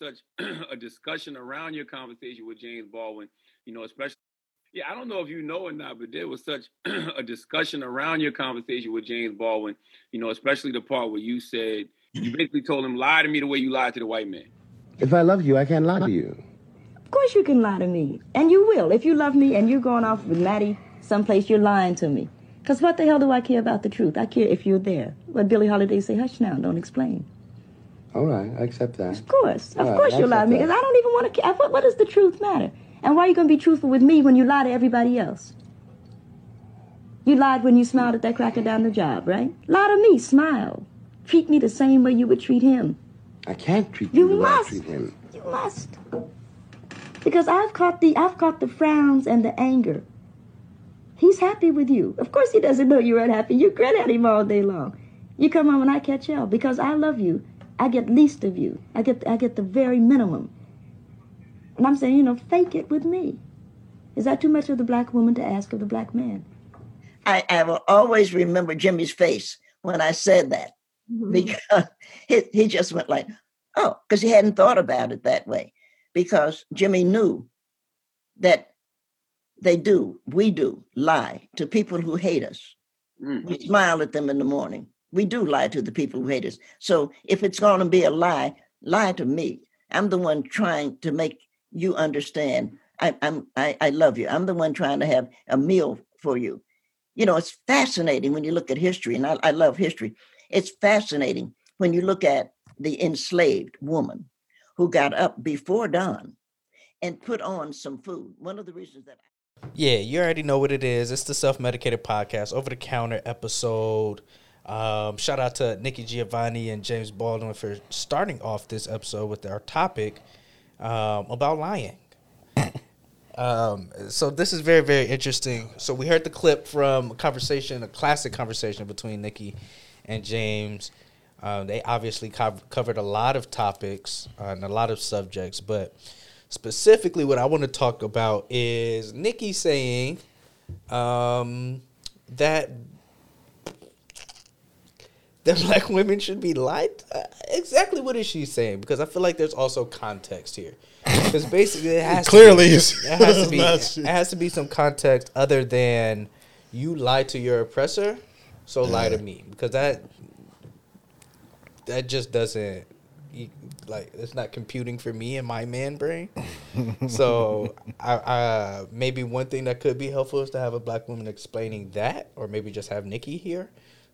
was such a discussion around your conversation with James Baldwin, you know, especially. Yeah, I don't know if you know or not, but there was such a discussion around your conversation with James Baldwin, you know, especially the part where you said, you basically told him, lie to me the way you lied to the white man. If I love you, I can't lie to you. Of course you can lie to me. And you will. If you love me and you're going off with Maddie someplace, you're lying to me. Because what the hell do I care about the truth? I care if you're there. But Billie Holiday say, hush now, don't explain. All right, I accept that. Of course. Of All course I you'll lie to me. Because I don't even want to care. What, what does the truth matter? And why are you going to be truthful with me when you lie to everybody else? You lied when you smiled at that cracker down the job, right? Lie to me, smile. Treat me the same way you would treat him. I can't treat you, You the way I must. treat him. You must. Because I've caught the I've caught the frowns and the anger. He's happy with you. Of course he doesn't know you're unhappy. You grin at him all day long. You come home and I catch hell because I love you. I get least of you. I get I get the very minimum. And I'm saying, you know, fake it with me. Is that too much of the black woman to ask of the black man? I, I will always remember Jimmy's face when I said that because he, he just went like, oh, because he hadn't thought about it that way. Because Jimmy knew that they do, we do lie to people who hate us. Mm. We smile at them in the morning. We do lie to the people who hate us. So if it's going to be a lie, lie to me. I'm the one trying to make you understand. I, I'm I, I love you. I'm the one trying to have a meal for you. You know, it's fascinating when you look at history, and I, I love history. It's fascinating when you look at the enslaved woman who got up before dawn and put on some food. One of the reasons that Yeah, you already know what it is. It's the Self Medicated Podcast, over the counter episode. Um, shout out to Nikki Giovanni and James Baldwin for starting off this episode with our topic um, about lying. Um, so this is very, very interesting. So we heard the clip from a conversation, a classic conversation between Nikki and James. Um, they obviously cov- covered a lot of topics uh, and a lot of subjects, but specifically, what I want to talk about is Nikki saying um, that that black women should be lied. Uh, exactly what is she saying? Because I feel like there's also context here. Because basically, it has Clearly, to be, it has to be it has to be some context other than you lie to your oppressor, so lie to me because that that just doesn't like it's not computing for me in my man brain. so I, I maybe one thing that could be helpful is to have a black woman explaining that, or maybe just have Nikki here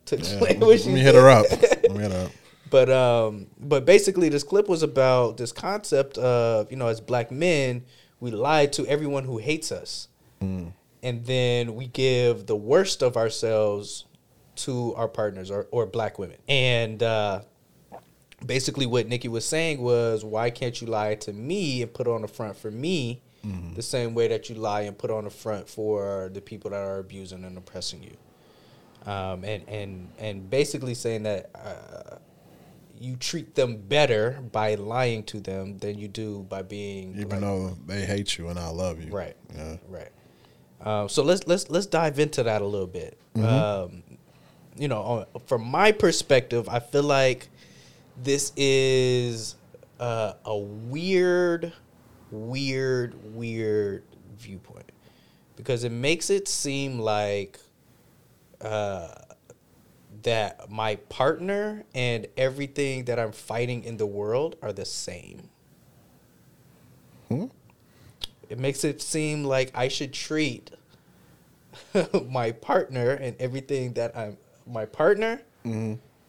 to what Let she me hit her up. Let me hit her up. but um, but basically, this clip was about this concept of you know, as black men, we lie to everyone who hates us, and then we give the worst of ourselves to our partners or or black women. And uh, basically, what Nikki was saying was, why can't you lie to me and put on the front for me, the same way that you lie and put on the front for the people that are abusing and oppressing you. Um, and and and basically saying that uh, you treat them better by lying to them than you do by being Even like- though they hate you and I love you. right, Yeah. right. Um, so let's let's let's dive into that a little bit. Um, you know, from my perspective, I feel like this is uh, a weird, weird, weird viewpoint because it makes it seem like uh, that my partner and everything that I'm fighting in the world are the same. It makes it seem like I should treat my partner and everything that I'm my partner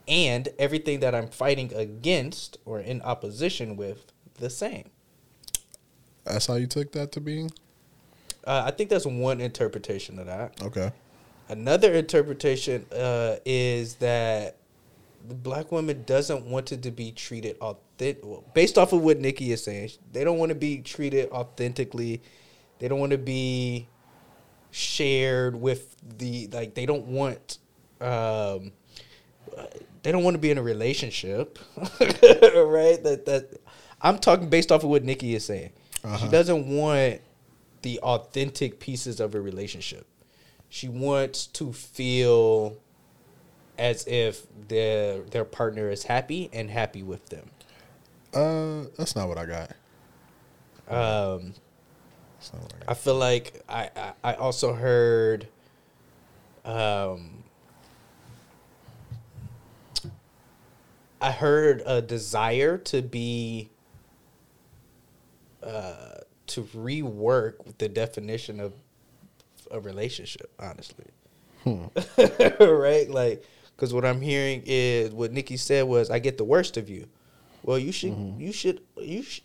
and everything that I'm fighting against or in opposition with the same. That's how you took that to being? Uh, I think that's one interpretation of that. Okay. Another interpretation uh, is that the black woman doesn't want it to be treated authentic. Well, based off of what Nikki is saying, they don't want to be treated authentically. They don't want to be shared with the like. They don't want. Um, they don't want to be in a relationship, right? That that I'm talking based off of what Nikki is saying. She doesn't want the authentic pieces of a relationship. She wants to feel as if their their partner is happy and happy with them. Uh, that's not what I got. Um, That's not what I got. I feel like I, I, I also heard um I heard a desire to be uh to rework the definition of a relationship, honestly. Hmm. right? Like cuz what I'm hearing is what Nikki said was I get the worst of you. Well, you should mm-hmm. you should you should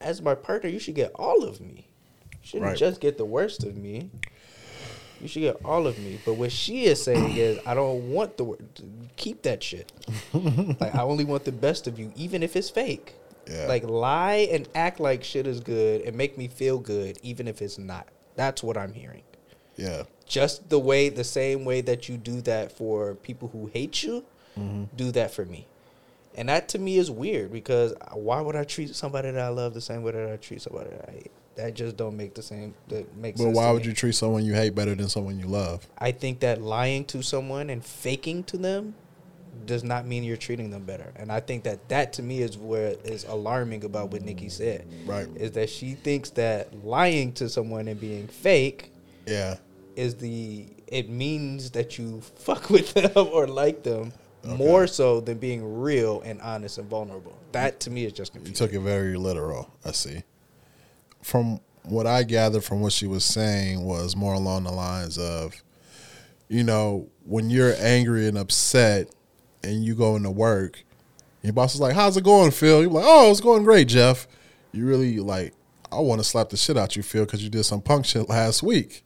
as my partner, you should get all of me. You shouldn't Right. just get the worst of me. You should get all of me. But what she is saying is, I don't want the word. Keep that shit. like I only want the best of you, even if it's fake. Yeah. Like lie and act like shit is good and make me feel good, even if it's not. That's what I'm hearing. Yeah. Just the way, the same way that you do that for people who hate you, Mm-hmm. do that for me. And that to me is weird because why would I treat somebody that I love the same way that I treat somebody that I hate? That just don't make the same. That makes. But why would me. you treat someone you hate better than someone you love? I think that lying to someone and faking to them does not mean you're treating them better. And I think that that to me is where is alarming about what Nikki said. Right. Is that she thinks that lying to someone and being fake Yeah. is the it means that you fuck with them or like them more so than being real and honest and vulnerable. That to me is just You took it very literal. I see. From what I gathered from what she was saying was more along the lines of, you know, when you're angry and upset and you go into work, your boss is like, "How's it going, Phil?" You're like, "Oh, it's going great, Jeff." You really like, I want to slap the shit out you, Phil, because you did some punk shit last week.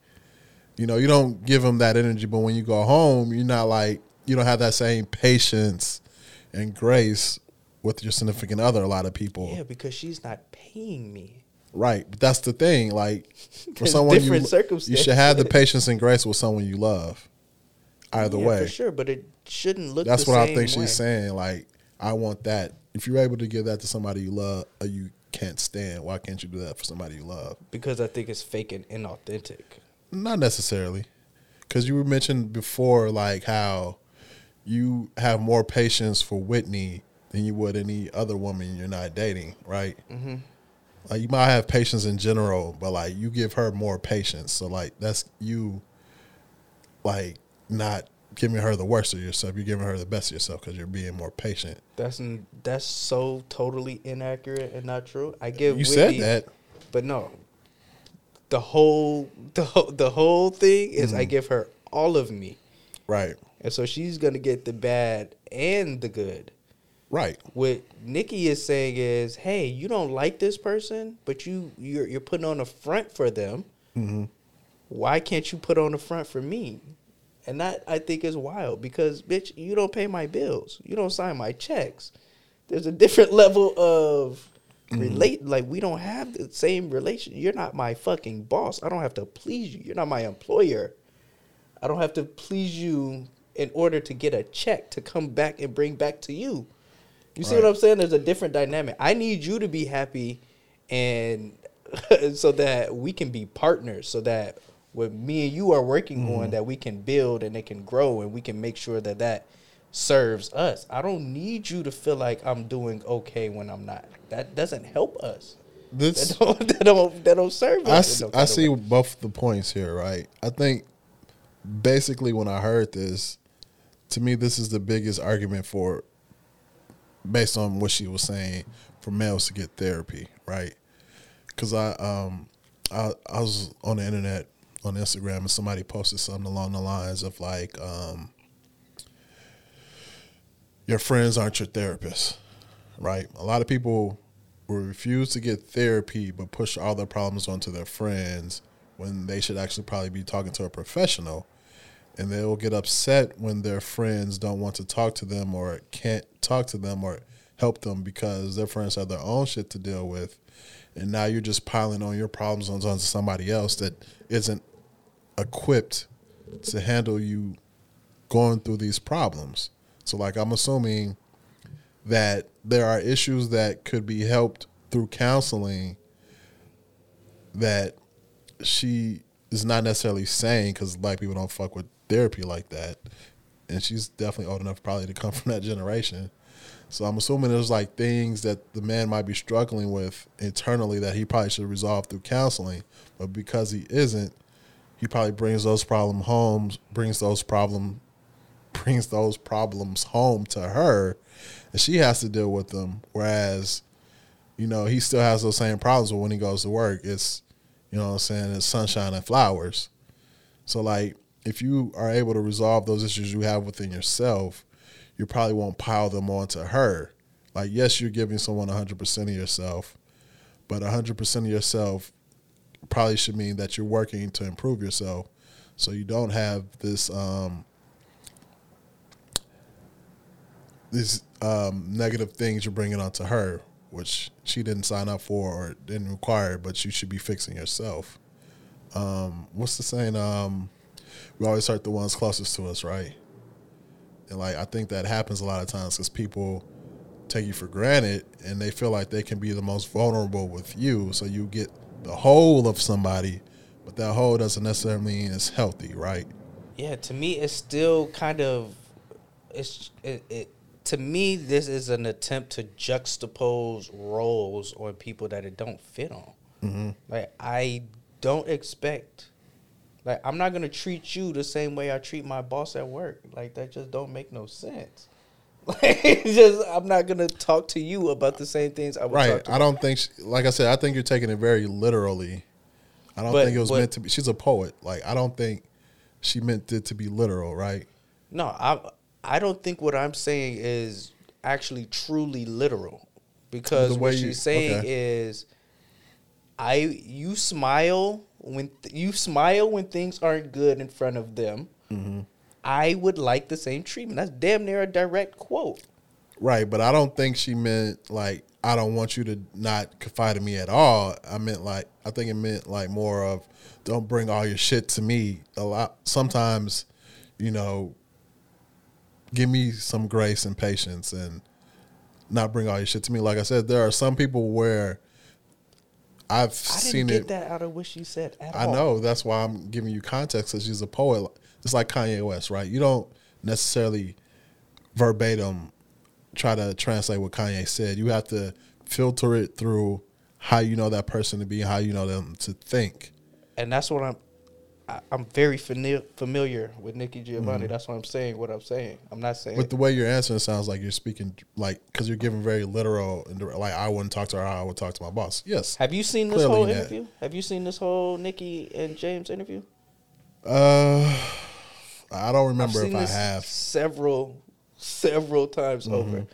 You know, you don't give them that energy, but when you go home, you're not like you don't have that same patience and grace with your significant other. A lot of people, Yeah, because she's not paying me. Right. But that's the thing. Like for someone you, you should have the patience and grace with someone you love. Either Yeah, way. for sure, but it shouldn't look. That's what I think she's saying. Like, I want that. If you're able to give that to somebody you love or you can't stand, why can't you do that for somebody you love? because I think it's fake and inauthentic. Not necessarily. Because you were mentioned before, like how you have more patience for Whitney than you would any other woman you're not dating, right? Mm-hmm. Like you might have patience in general, but like you give her more patience. So like that's you, like not giving her the worst of yourself. You're giving her the best of yourself because you're being more patient. That's that's so totally inaccurate and not true. I give You said that. but no. The whole the whole, the whole thing is Mm-hmm. I give her all of me, Right. and so she's gonna get the bad and the good. Right. What Nikki is saying is, hey, you don't like this person, but you you're you're putting on a front for them. Mm-hmm. Why can't you put on a front for me? And that I think is wild because bitch, you don't pay my bills. You don't sign my checks. There's a different level of Mm-hmm. relate like we don't have the same relation. You're not my fucking boss. I don't have to please you. You're not my employer. I don't have to please you in order to get a check to come back and bring back to you. You see Right. what I'm saying? There's a different dynamic. I need you to be happy and so that we can be partners so that what me and you are working on mm-hmm. that we can build and it can grow and we can make sure that that serves us. I don't need you to feel like I'm doing okay when I'm not. That doesn't help us. This That don't that don't, that don't serve I, us. s- in no I see way. both the points here, right? I think basically when I heard this, to me, this is the biggest argument for, based on what she was saying, for males to get therapy, right? Because I, um, I, I was on the internet on Instagram and somebody posted something along the lines of like, um, your friends aren't your therapist, right? A lot of people will refuse to get therapy but push all their problems onto their friends when they should actually probably be talking to a professional. And they will get upset when their friends don't want to talk to them or can't talk to them or help them because their friends have their own shit to deal with. And now you're just piling on your problems onto somebody else that isn't equipped to handle you going through these problems. So, like, I'm assuming that there are issues that could be helped through counseling that she is not necessarily saying because black people don't fuck with therapy like that. And she's definitely old enough probably to come from that generation. So I'm assuming there's like things that the man might be struggling with internally that he probably should resolve through counseling, but because he isn't, he probably brings those problem home, brings those problem, brings those problems home to her, and she has to deal with them. Whereas, you know, he still has those same problems, but when he goes to work, it's, you know, what I'm saying it's sunshine and flowers. So like, if you are able to resolve those issues you have within yourself, you probably won't pile them onto her. Like, yes, you're giving someone 100% of yourself, but 100% of yourself probably should mean that you're working to improve yourself. So you don't have this um, these um, negative things you're bringing onto her, which she didn't sign up for or didn't require, but you should be fixing yourself. Um, what's the saying? Um, we always hurt the ones closest to us, right? And like I think that happens a lot of times because people take you for granted and they feel like they can be the most vulnerable with you, so you get the whole of somebody, but that whole doesn't necessarily mean it's healthy, right? Yeah, to me, it's still kind of it's it, it. To me, this is an attempt to juxtapose roles on people that it don't fit on. Mm-hmm. Like I don't expect, like I'm not gonna treat you the same way I treat my boss at work. Like that just don't make no sense. Like it's just I'm not gonna talk to you about the same things I would talk Right. I don't think, she, like I said, I think you're taking it very literally. I don't But- think it was but- meant to be. She's a poet. Like I don't think she meant it to be literal, right? No, I I don't think what I'm saying is actually truly literal because what you- she's saying okay. is I you smile when th- you smile when things aren't good in front of them. Mm-hmm. I would like the same treatment. That's damn near a direct quote. Right. But I don't think she meant like I don't want you to not confide in me at all. I meant like I think it meant like more of don't bring all your shit to me. A lot sometimes, you know, give me some grace and patience and not bring all your shit to me. Like I said, there are some people where I've I seen didn't it. get that out of what she said at I all. know that's why I'm giving you context because she's a poet. It's like Kanye West, right? You don't necessarily verbatim try to translate what Kanye said. You have to filter it through how you know that person to be, how you know them to think. And that's what I'm I, I'm very fami- familiar with Nikki Giovanni. Mm-hmm. That's what I'm saying. What I'm saying. I'm not saying But the way you're answering sounds like you're speaking like because you're giving very literal and like I wouldn't talk to her I would talk to my boss. Yes. Have you seen this Clearly whole interview? Have you seen this whole Nikki and James interview? Uh, I don't remember if I have. several, several times over.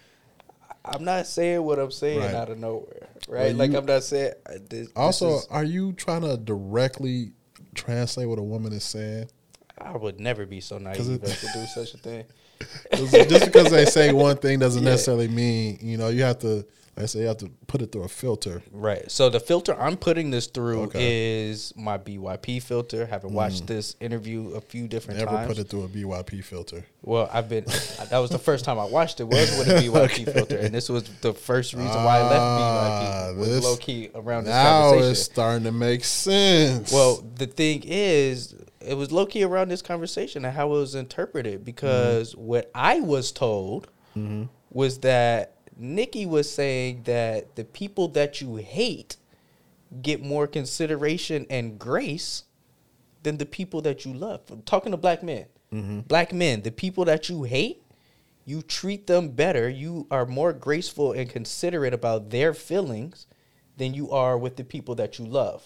I'm not saying what I'm saying Right. out of nowhere, right? Like you- I'm not saying. uh, This, this Also, is- are you trying to directly translate what a woman is saying? I would never be so naive it- as to do such a thing. just because they say one thing doesn't Yeah. necessarily mean you know you have to. I say you have to put it through a filter. Right. So the filter I'm putting this through Okay. Mm. is my BYP filter. Having watched this interview a few different Never times. Never put it through a BYP filter. Well, I've been. that was the first time I watched it. Was with a BYP filter, and this was the first reason why I Ah, left BYP. Was this- low key around this Now conversation. it's starting to make sense. Well, the thing is, it was low key around this conversation and how it was interpreted because what I was told was that Nikki was saying that the people that you hate get more consideration and grace than the people that you love. I'm talking to black men. Black men, the people that you hate, you treat them better. You are more graceful and considerate about their feelings than you are with the people that you love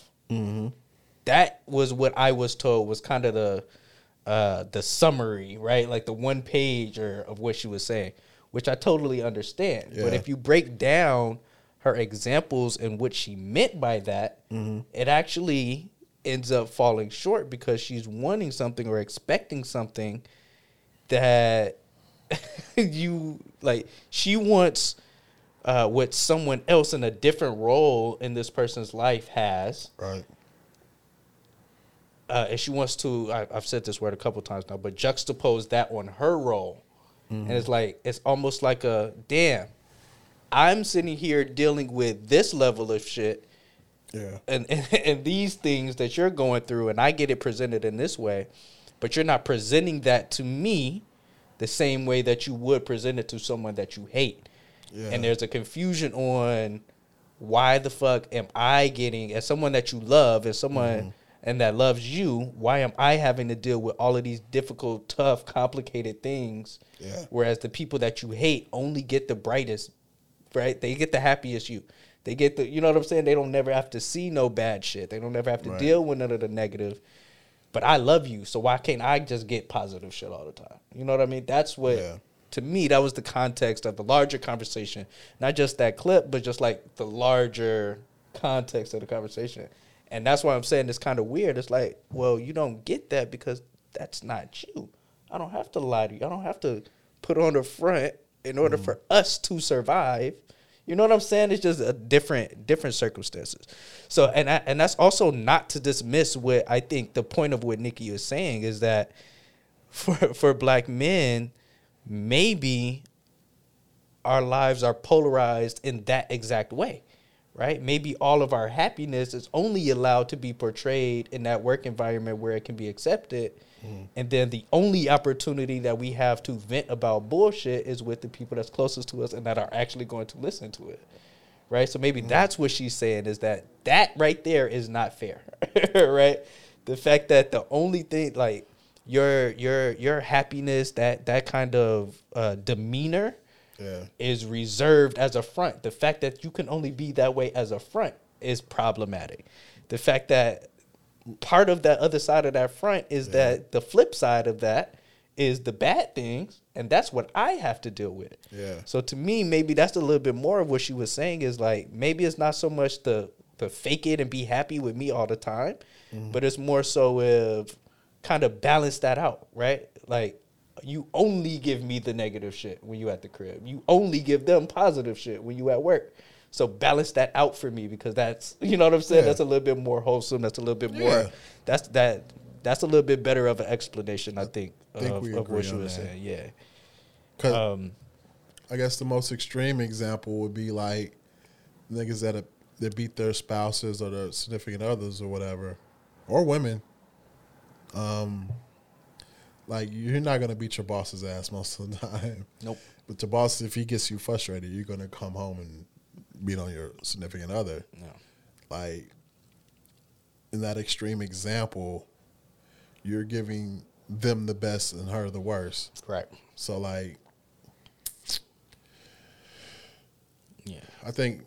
that was what I was told was kind of the uh, the summary, right? Like the one page or of what she was saying, which I totally understand. But if you break down her examples and what she meant by that, it actually ends up falling short because she's wanting something or expecting something that you like she wants uh, what someone else in a different role in this person's life has right. uh, and she wants to I, i've said this word a couple times now but juxtapose that on her role and it's like it's almost like a damn i'm sitting here dealing with this level of shit Yeah. and, and and these things that you're going through and I get it presented in this way, but you're not presenting that to me the same way that you would present it to someone that you hate. Yeah. and there's a confusion on why the fuck am I getting as someone that you love as someone Mm-hmm. And that loves you, why am I having to deal with all of these difficult, tough, complicated things? Yeah. Whereas the people that you hate only get the brightest, right? They get the happiest you. They get the you know what I'm saying? They don't never have to see no bad shit. They don't never have to Right. deal with none of the negative. But I love you, so why can't I just get positive shit all the time? You know what I mean? That's what Yeah. to me that was the context of the larger conversation not just that clip but just like the larger context of the conversation and that's why i'm saying it's kind of weird. It's like well you don't get that because that's not you. I don't have to lie to you. I don't have to put on the front in order for mm. us to survive. You know what i'm saying? It's just a different different circumstances. So and I, and that's also not to dismiss what i think the point of what nikki is saying is that for for black men maybe our lives are polarized in that exact way right? Maybe all of our happiness is only allowed to be portrayed in that work environment where it can be accepted. And then the only opportunity that we have to vent about bullshit is with the people that's closest to us and that are actually going to listen to it right? So maybe that's what she's saying is that that right there is not fair right? The fact that the only thing like your your your happiness that that kind of uh, demeanor Yeah. is reserved as a front. The fact that you can only be that way as a front is problematic. The fact that part of that other side of that front is that the flip side of that is the bad things, and that's what I have to deal with. Yeah. So to me, maybe that's a little bit more of what she was saying is like maybe it's not so much the the fake it and be happy with me all the time, mm-hmm. but it's more so of kind of balance that out, right? Like you only give me the negative shit when you at the crib. You only give them positive shit when you at work. So balance that out for me because that's you know what I'm saying. Yeah. That's a little bit more wholesome. That's a little bit Yeah. more. That's that. That's a little bit better of an explanation, I think, think of, of what you were that. saying. Yeah. 'Cause Um, I guess the most extreme example would be like niggas that that beat their spouses or their significant others or whatever, or women. Um, like you're not gonna beat your boss's ass most of the time. Nope. But your boss, if he gets you frustrated, you're gonna come home and beat on your significant other. No. Like in that extreme example, you're giving them the best and her the worst. Right. So like Yeah. I think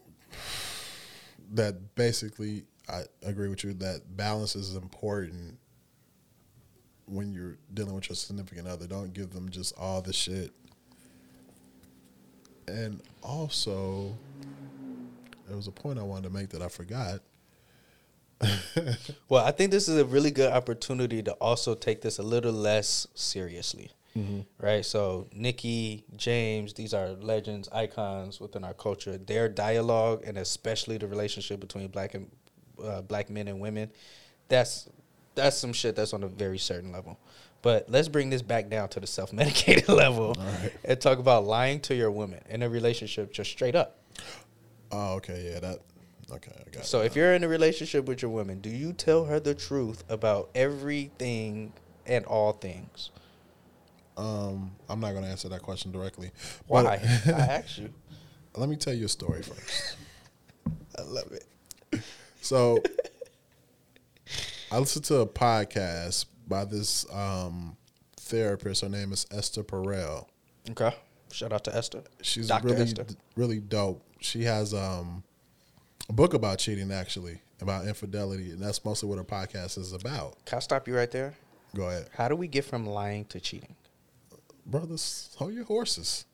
that basically I agree with you that balance is important when you're dealing with your significant other. Don't give them just all the shit. And also, there was a point I wanted to make that I forgot. Well, I think this is a really good opportunity to also take this a little less seriously. Right? So, Nikki, James, these are legends, icons within our culture. Their dialogue and especially the relationship between black and uh, black men and women, that's that's some shit that's on a very certain level. But let's bring this back down to the self-medicated level and talk about lying to your woman in a relationship just straight up. Oh, okay, yeah, that okay, I got So it. if you're in a relationship with your woman, do you tell her the truth about everything and all things? um I'm not gonna answer that question directly. Why? I asked you. let me tell you a story first. I love it. So I listened to a podcast by this um, therapist. Her name is Esther Perel. Okay. Shout out to Esther. She's Dr. really Esther. really dope. She has um, a book about cheating, actually, about infidelity, and that's mostly what her podcast is about. Can I stop you right there? Go ahead, How do we get from lying to cheating? brothers. Hold your horses.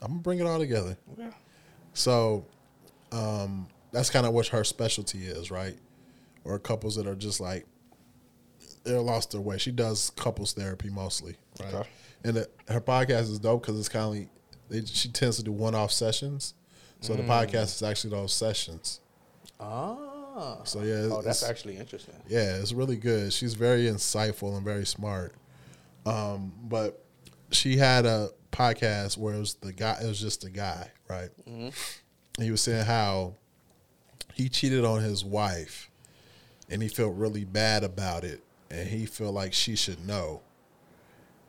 I'm gonna bring it all together. Yeah. So, um, that's kind of what her specialty is, right? Or couples that are just like they're lost their way. She does couples therapy mostly, right? Okay. And the, her podcast is dope because it's kind of like they, she tends to do one-off sessions. So the podcast is actually those sessions. Ah. So yeah, Oh, that's actually interesting. yeah, it's really good. She's very insightful and very smart. Um, but she had a podcast where it was the guy. It was just a guy, right? And he was saying how he cheated on his wife, and he felt really bad about it, and he felt like she should know.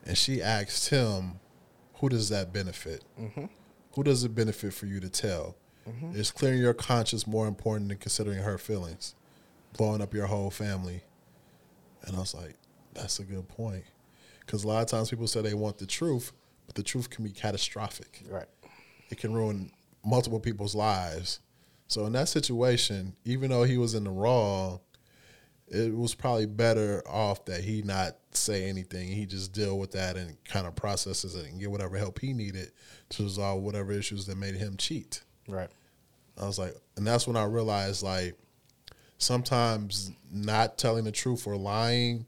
And she asked him, "Who does that benefit? Mm-hmm. who does it benefit for you to tell? Mm-hmm. Is clearing your conscience more important than considering her feelings, blowing up your whole family? And I was like, that's a good point. Because a lot of times people say they want the truth, but the truth can be catastrophic. Right. It can ruin multiple people's lives. So in that situation, even though he was in the wrong, it was probably better off that he not say anything. He just deal with that and kind of processes it and get whatever help he needed to resolve whatever issues that made him cheat. Right. I was like, and that's when I realized like sometimes not telling the truth or lying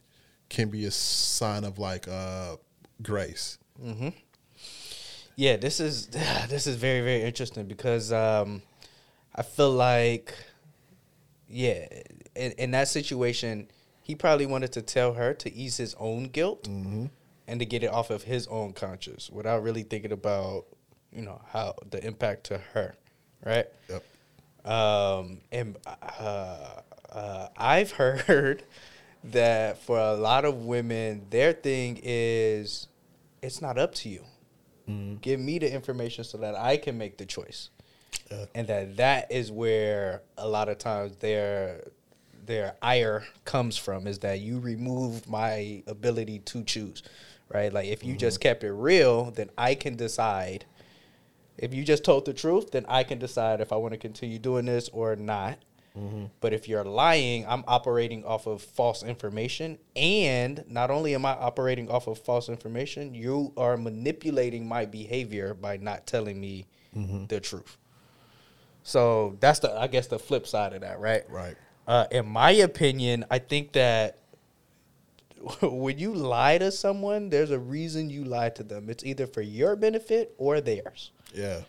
can be a sign of like uh grace. Hmm. Yeah, this is this is very very interesting because um, I feel like yeah, in, in that situation, he probably wanted to tell her to ease his own guilt and to get it off of his own conscience without really thinking about you know how the impact to her, right? Yep. Um, and uh, uh, I've heard that for a lot of women, their thing is it's not up to you. Give me the information so that I can make the choice, Yeah. and that that is where a lot of times their their ire comes from is that you remove my ability to choose, right? Like if you just mm-hmm. kept it real, then I can decide if you just told the truth, then I can decide if I want to continue doing this or not. Mm-hmm. But if you're lying, I'm operating off of false information. And not only am I operating off of false information, you are manipulating my behavior by not telling me mm-hmm. the truth. So that's the, I guess, the flip side of that, right? Right. Uh, in my opinion, I think that when you lie to someone, there's a reason you lie to them. It's either for your benefit or theirs. Yeah.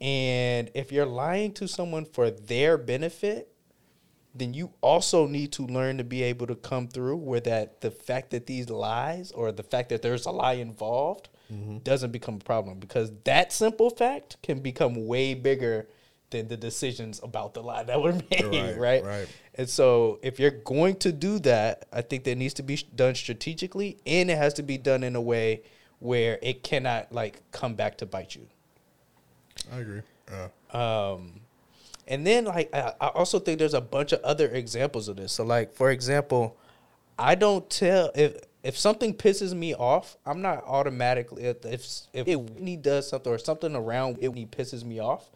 And if you're lying to someone for their benefit, then you also need to learn to be able to come through where that the fact that these lies or the fact that there's a lie involved doesn't become a problem because that simple fact can become way bigger than the decisions about the lie that were made, Right, right? right. And so if you're going to do that, I think that needs to be done strategically and it has to be done in a way where it cannot like come back to bite you. I agree. Yeah. Um, and then like I, I also think there's a bunch of other examples of this. So like for example, I don't tell if if something pisses me off, I'm not automatically if if, if Whitney does something or something around Whitney pisses me off,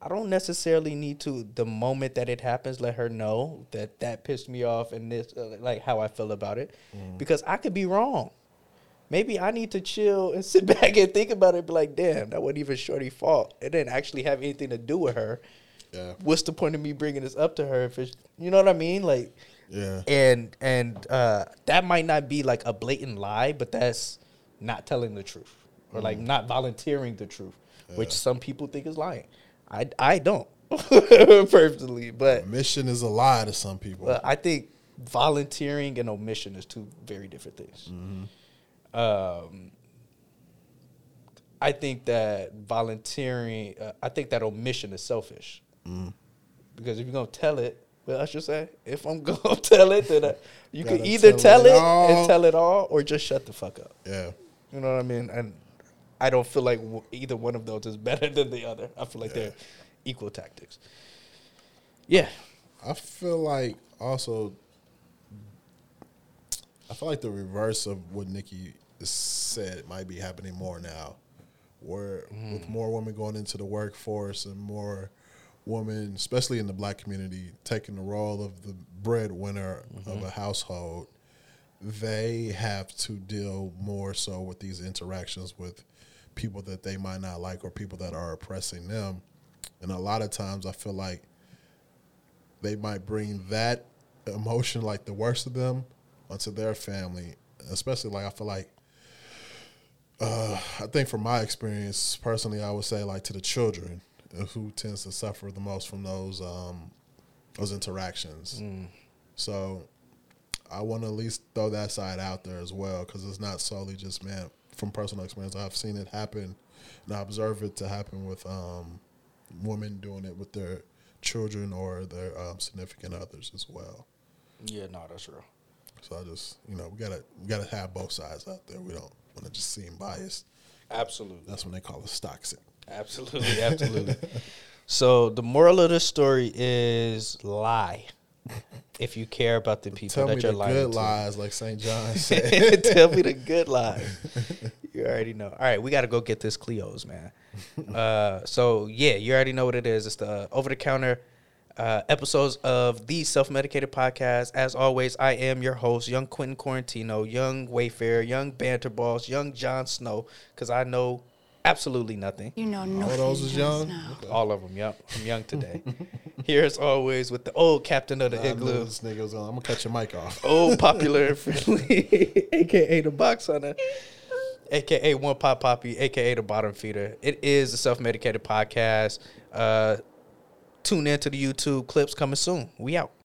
I don't necessarily need to the moment that it happens let her know that that pissed me off and this uh, like how I feel about it because I could be wrong. Maybe I need to chill and sit back and think about it. Be like, damn, that wasn't even Shorty's fault. It didn't actually have anything to do with her. Yeah. What's the point of me bringing this up to her? If it's, you know what I mean, like, Yeah. and and uh, that might not be like a blatant lie, but that's not telling the truth or like not volunteering the truth, which some people think is lying. I I don't personally, but Mission is a lie to some people. but I think volunteering and omission is two very different things. Um, I think that volunteering, uh, I think that omission is selfish. Because if you're gonna tell it, well, I should say, if I'm gonna tell it, then uh, you can either tell tell it it and tell it all, or just shut the fuck up. yeah. You know what I mean? And I don't feel like w- either one of those is better than the other. I feel like they're equal tactics. Yeah. I feel like also, I feel like the reverse of what Nikki said might be happening more now, where with more women going into the workforce and more women, especially in the black community, taking the role of the breadwinner of a household, they have to deal more so with these interactions with people that they might not like or people that are oppressing them. And a lot of times I feel like they might bring that emotion, like the worst of them, onto their family. Especially like I feel like, uh, I think from my experience personally, I would say like to the children, uh, who tends to suffer the most from those um, those interactions. So I want to at least throw that side out there as well, because it's not solely just man. From personal experience, I've seen it happen, and I observe it to happen with um, women doing it with their children or their um, significant others as well. Yeah, no, that's real. So I just, you know, we gotta we gotta have both sides out there. We don't want to just seem biased. Absolutely. That's when they call us toxic. Absolutely, absolutely. so the moral of the story is lie. If you care about the people Tell that me you're the lying good to. lies, like St. John said. Tell me the good lies. You already know. All right, we got to go get this Cleo's, man. Uh, so yeah, you already know what it is. It's the over the counter uh, episodes of the Self Medicated Podcast. As always, I am your host, Young Quentin Quarantino, Young Wayfair, Young Banter Balls, Young Jon Snow, because I know absolutely nothing. You know All nothing. those is young. Snow. All of them. Yep, I'm young today. Here as always with the old captain of the I knew igloo. this nigga was gonna, I'm gonna cut your mic off. old popular and friendly, aka the box hunter, aka one pop poppy, aka the bottom feeder. It is the self medicated podcast. Uh, tune in to the YouTube clips coming soon. We out.